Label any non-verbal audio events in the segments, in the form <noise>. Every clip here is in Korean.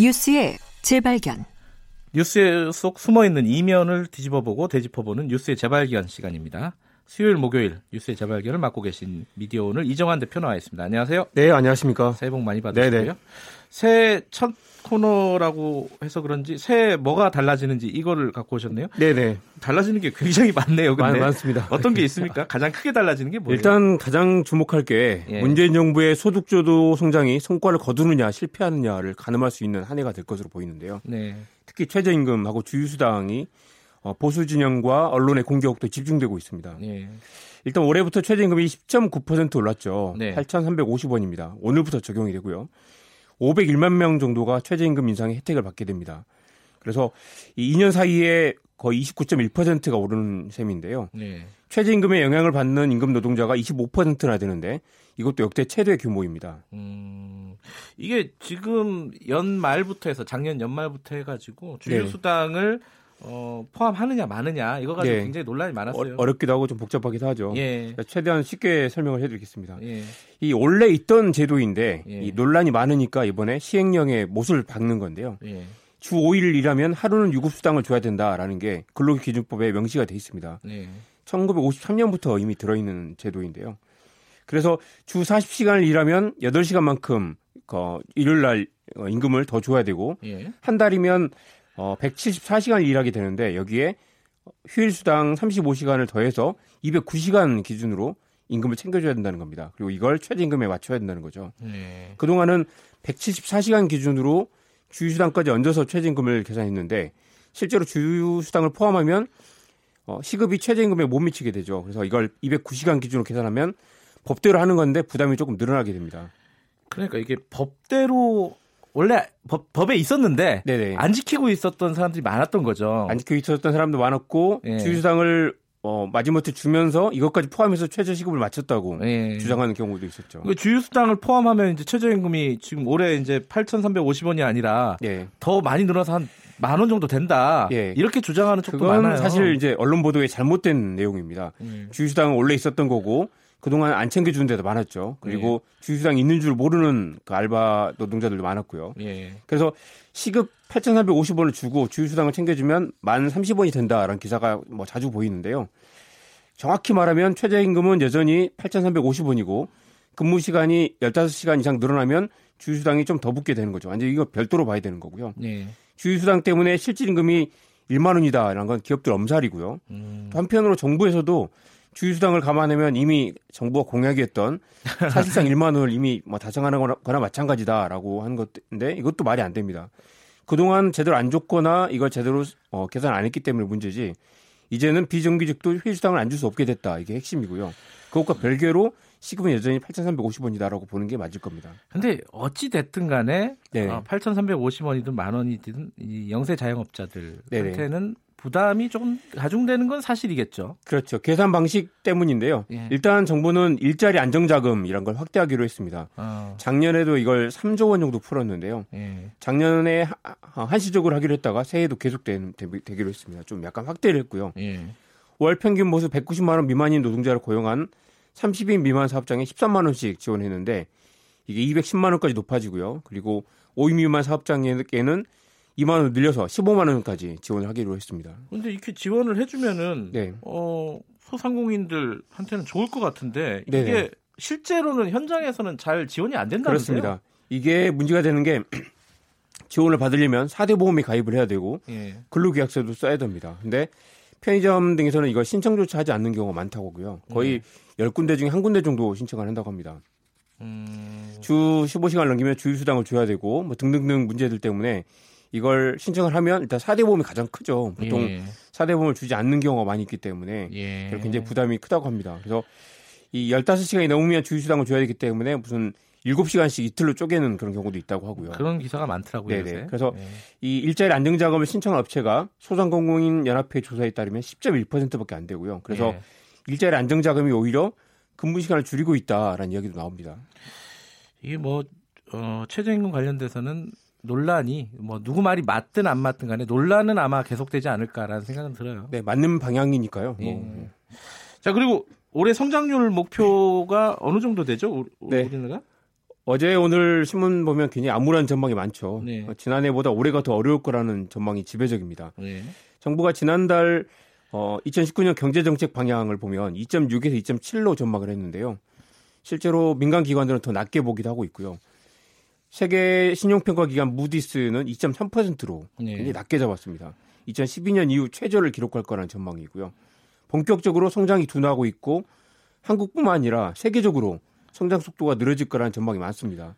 뉴스의 재발견. 뉴스 속 숨어 있는 이면을 뒤집어보고 되짚어보는 뉴스의 재발견 시간입니다. 수요일, 목요일 뉴스의 재발견을 맡고 계신 미디어 오늘 이정환 대표 나와 있습니다. 안녕하세요. 네, 안녕하십니까. 새해 복 많이 받으시고요. 네네. 새해 첫 코너라고 해서 그런지 새해 뭐가 달라지는지 이거를 갖고 오셨네요. 네네. 달라지는 게 굉장히 많네요. 근데 많, 습니다 어떤 게 있습니까? 가장 크게 달라지는 게 뭐예요? 일단 가장 주목할 게 예. 문재인 정부의 소득주도 성장이 성과를 거두느냐 실패하느냐를 가늠할 수 있는 한 해가 될 것으로 보이는데요. 네. 특히 최저임금하고 주유수당이 어, 보수 진영과 언론의 공격도 집중되고 있습니다. 네. 일단 올해부터 최저임금이 10.9% 올랐죠. 네. 8,350원입니다. 오늘부터 적용이 되고요. 501만 명 정도가 최저임금 인상의 혜택을 받게 됩니다. 그래서 이 2년 사이에 거의 29.1%가 오르는 셈인데요. 네. 최저임금에 영향을 받는 임금 노동자가 25%나 되는데 이것도 역대 최대 규모입니다. 음, 이게 지금 연말부터 해서 작년 연말부터 해가지고 주휴수당을 네. 어, 포함하느냐 마느냐 이거 가지고 네. 굉장히 논란이 많았어요. 어, 렵기도 하고 좀 복잡하기도 하죠. 예. 그러니까 최대한 쉽게 설명을 해드리겠습니다. 예. 이 원래 있던 제도인데 예. 이 논란이 많으니까 이번에 시행령에 못을 박는 건데요. 예. 주 5일 일하면 하루는 유급수당을 줘야 된다라는 게 근로기준법에 명시가 돼 있습니다. 1953년부터 예. 이미 들어있는 제도인데요. 그래서 주 40시간을 일하면 8시간만큼 어, 일요일 날 어, 임금을 더 줘야 되고 예. 한 달이면 어, 174시간 일하게 되는데 여기에 휴일 수당 35시간을 더해서 209시간 기준으로 임금을 챙겨줘야 된다는 겁니다. 그리고 이걸 최저임금에 맞춰야 된다는 거죠. 네. 그동안은 174시간 기준으로 주휴수당까지 얹어서 최저임금을 계산했는데 실제로 주휴수당을 포함하면 어, 시급이 최저임금에 못 미치게 되죠. 그래서 이걸 209시간 기준으로 계산하면 법대로 하는 건데 부담이 조금 늘어나게 됩니다. 그러니까 이게 법대로 원래 법, 에 있었는데 네네. 안 지키고 있었던 사람들이 많았던 거죠. 안 지키고 있었던 사람도 많았고 예. 주휴수당을 어, 마지못해 주면서 이것까지 포함해서 최저 시급을 맞췄다고 예. 주장하는 경우도 있었죠. 그 주휴수당을 포함하면 이제 최저임금이 지금 올해 이제 8,350원이 아니라 예. 더 많이 늘어서 한 만 원 정도 된다. 예. 이렇게 주장하는 쪽도 많아요. 사실 이제 언론 보도에 잘못된 내용입니다. 음. 주휴수당은 원래 있었던 거고 그동안 안 챙겨주는 데도 많았죠. 그리고 예. 주휴수당 있는 줄 모르는 그 알바 노동자들도 많았고요. 예. 그래서 시급 8,350원을 주고 주휴수당을 챙겨주면 만 30원이 된다라는 기사가 뭐 자주 보이는데요. 정확히 말하면 최저임금은 여전히 8,350원이고 근무 시간이 15시간 이상 늘어나면 주휴수당이 좀 더 붙게 되는 거죠. 완전 이거 별도로 봐야 되는 거고요. 네. 주휴수당 때문에 실질 임금이 1만 원이다라는 건 기업들 엄살이고요. 음. 또 한편으로 정부에서도 주휴수당을 감안하면 이미 정부가 공약했던 사실상 1만 원을 이미 뭐 달성하는 거나 마찬가지다라고 한 것인데 이것도 말이 안 됩니다. 그동안 제대로 안 줬거나 이걸 제대로 어, 계산 안 했기 때문에 문제지 이제는 비정규직도 휴휴수당을 안 줄 수 없게 됐다. 이게 핵심이고요. 그것과 별개로 시급은 여전히 8,350원이다라고 보는 게 맞을 겁니다. 근데 어찌 됐든 간에 네. 어, 8,350원이든 만 원이든 이 영세 자영업자들한테는 부담이 조금 가중되는 건 사실이겠죠. 그렇죠. 계산 방식 때문인데요. 예. 일단 정부는 일자리 안정자금이란 걸 확대하기로 했습니다. 어. 작년에도 이걸 3조 원 정도 풀었는데요. 예. 작년에 한시적으로 하기로 했다가 새해도 계속 되, 기로 했습니다. 좀 약간 확대를 했고요. 예. 월 평균 보수 190만 원 미만인 노동자를 고용한 30인 미만 사업장에 13만 원씩 지원했는데 이게 210만 원까지 높아지고요. 그리고 5인 미만 사업장에는 2만 원 늘려서 15만 원까지 지원을 하기로 했습니다. 그런데 이렇게 지원을 해주면은 네. 어, 소상공인들한테는 좋을 것 같은데 이게 네네. 실제로는 현장에서는 잘 지원이 안 된다는데요? 그렇습니다. 이게 문제가 되는 게 <clears throat> 지원을 받으려면 4대 보험에 가입을 해야 되고 예. 근로계약서도 써야 됩니다. 근데 편의점 등에서는 이걸 신청조차 하지 않는 경우가 많다고요. 거의 네. 10군데 중에 한 군데 정도 신청을 한다고 합니다. 음... 주 15시간 넘기면 주휴수당을 줘야 되고 뭐 등등등 문제들 때문에 이걸 신청을 하면 일단 4대 보험이 가장 크죠. 보통 예. 4대 보험을 주지 않는 경우가 많이 있기 때문에 예. 굉장히 부담이 크다고 합니다. 그래서 이 15시간이 넘으면 주휴수당을 줘야 되기 때문에 무슨 7시간씩 이틀로 쪼개는 그런 경우도 있다고 하고요. 그런 기사가 많더라고요. 네네. 그래서 네. 이 일자리 안정 자금을 신청한 업체가 소상공인 연합회 조사에 따르면 10.1%밖에 안 되고요. 그래서 네. 일자리 안정 자금이 오히려 근무 시간을 줄이고 있다라는 이야기도 나옵니다. 이게 뭐 어, 최저임금 관련돼서는 논란이 뭐 누구 말이 맞든 안 맞든 간에 논란은 아마 계속되지 않을까라는 생각은 들어요. 네, 맞는 방향이니까요. 뭐. 예. 자 그리고 올해 성장률 목표가 어느 정도 되죠? 네. 우리나라? 어제 오늘 신문 보면 굉장히 암울한 전망이 많죠. 네. 지난해보다 올해가 더 어려울 거라는 전망이 지배적입니다. 네. 정부가 지난달 어, 2019년 경제정책 방향을 보면 2.6에서 2.7로 전망을 했는데요. 실제로 민간 기관들은 더 낮게 보기도 하고 있고요. 세계 신용평가 기관 무디스는 2.3%로 네. 굉장히 낮게 잡았습니다. 2012년 이후 최저를 기록할 거라는 전망이고요. 본격적으로 성장이 둔화하고 있고 한국뿐만 아니라 세계적으로 성장 속도가 느려질 거라는 전망이 많습니다.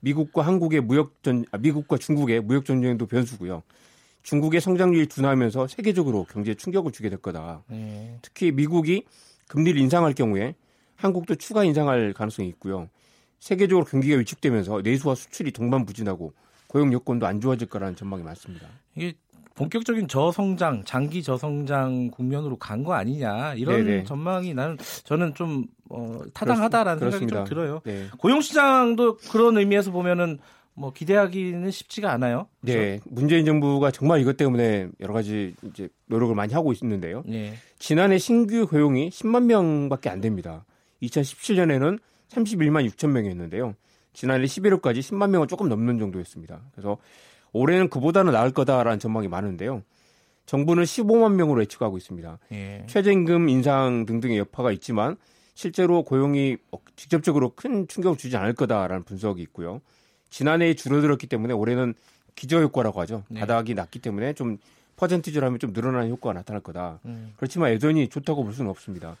미국과 한국의 무역 전 아, 미국과 중국의 무역 전쟁도 변수고요. 중국의 성장률이 둔화하면서 세계적으로 경제에 충격을 주게 될 거다. 네. 특히 미국이 금리를 인상할 경우에 한국도 추가 인상할 가능성이 있고요. 세계적으로 경기가 위축되면서 내수와 수출이 동반부진하고 고용 여건도 안 좋아질 거라는 전망이 많습니다. 이게 본격적인 저성장, 장기 저성장 국면으로 간 거 아니냐 이런 네네. 전망이 나는 저는 좀 어, 타당하다라는 그렇습니다. 생각이 좀 들어요. 네. 고용시장도 그런 의미에서 보면은 뭐 기대하기는 쉽지가 않아요. 그렇죠? 네, 문재인 정부가 정말 이것 때문에 여러 가지 이제 노력을 많이 하고 있는데요. 네. 지난해 신규 고용이 10만 명밖에 안 됩니다. 2017년에는 31만 6천 명이었는데요. 지난해 11월까지 10만 명을 조금 넘는 정도였습니다. 그래서 올해는 그보다는 나을 거다라는 전망이 많은데요. 정부는 15만 명으로 예측하고 있습니다. 예. 최저임금 인상 등등의 여파가 있지만 실제로 고용이 직접적으로 큰 충격을 주지 않을 거다라는 분석이 있고요. 지난해에 줄어들었기 때문에 올해는 기저효과라고 하죠. 네. 바닥이 낮기 때문에 좀 퍼센티지로 하면 좀 늘어나는 효과가 나타날 거다. 음. 그렇지만 여전히 좋다고 볼 수는 없습니다.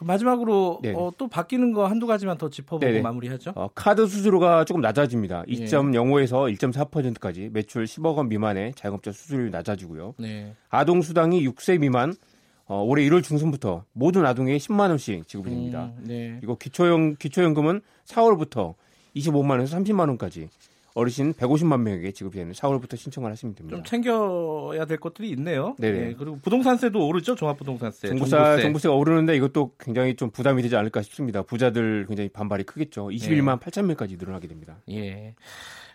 그 마지막으로 네. 어, 또 바뀌는 거 한두 가지만 더 짚어보고 네네. 마무리하죠. 어, 카드 수수료가 조금 낮아집니다. 2.05에서 1.4%까지 매출 10억 원 미만의 자영업자 수수료율이 낮아지고요. 네. 아동 수당이 6세 미만 어, 올해 1월 중순부터 모든 아동에게 10만 원씩 지급이 됩니다. 음, 네. 그리고 기초연 기초연금은 4월부터 25만 원에서 30만 원까지 어르신 150만 명에게 지급이 되는 4월부터 신청을 하시면 됩니다. 좀 챙겨야 될 것들이 있네요. 네네. 네. 그리고 부동산세도 오르죠. 종합부동산세. 정부세, 정부세. 정부세 가 오르는데 이것도 굉장히 좀 부담이 되지 않을까 싶습니다. 부자들 굉장히 반발이 크겠죠. 21만 네. 8천 명까지 늘어나게 됩니다. 예.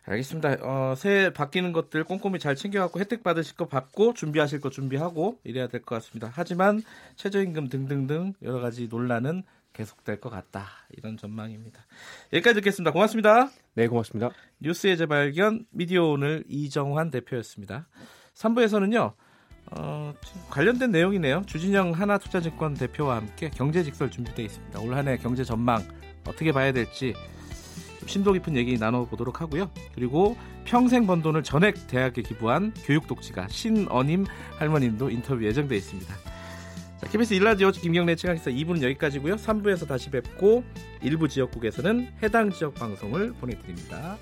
알겠습니다. 어, 새해 바뀌는 것들 꼼꼼히 잘 챙겨갖고 혜택 받으실 거 받고 준비하실 거 준비하고 이래야 될 것 같습니다. 하지만 최저임금 등등등 여러 가지 논란은 계속될 것 같다. 이런 전망입니다. 여기까지 듣겠습니다. 고맙습니다. 네, 고맙습니다. 뉴스의 재발견 미디어 오늘 이정환 대표였습니다. 3부에서는요. 어, 관련된 내용이네요. 주진영 하나투자증권 대표와 함께 경제 직설 준비되어 있습니다. 올 한해 경제 전망 어떻게 봐야 될지 심도 깊은 얘기 나눠보도록 하고요. 그리고 평생 번 돈을 전액 대학에 기부한 교육독지가 신어님 할머님도 인터뷰 예정되어 있습니다. 자, KBS 일라디오 김경래 최강기사 2부는 여기까지고요. 3부에서 다시 뵙고 일부 지역국에서는 해당 지역 방송을 보내드립니다.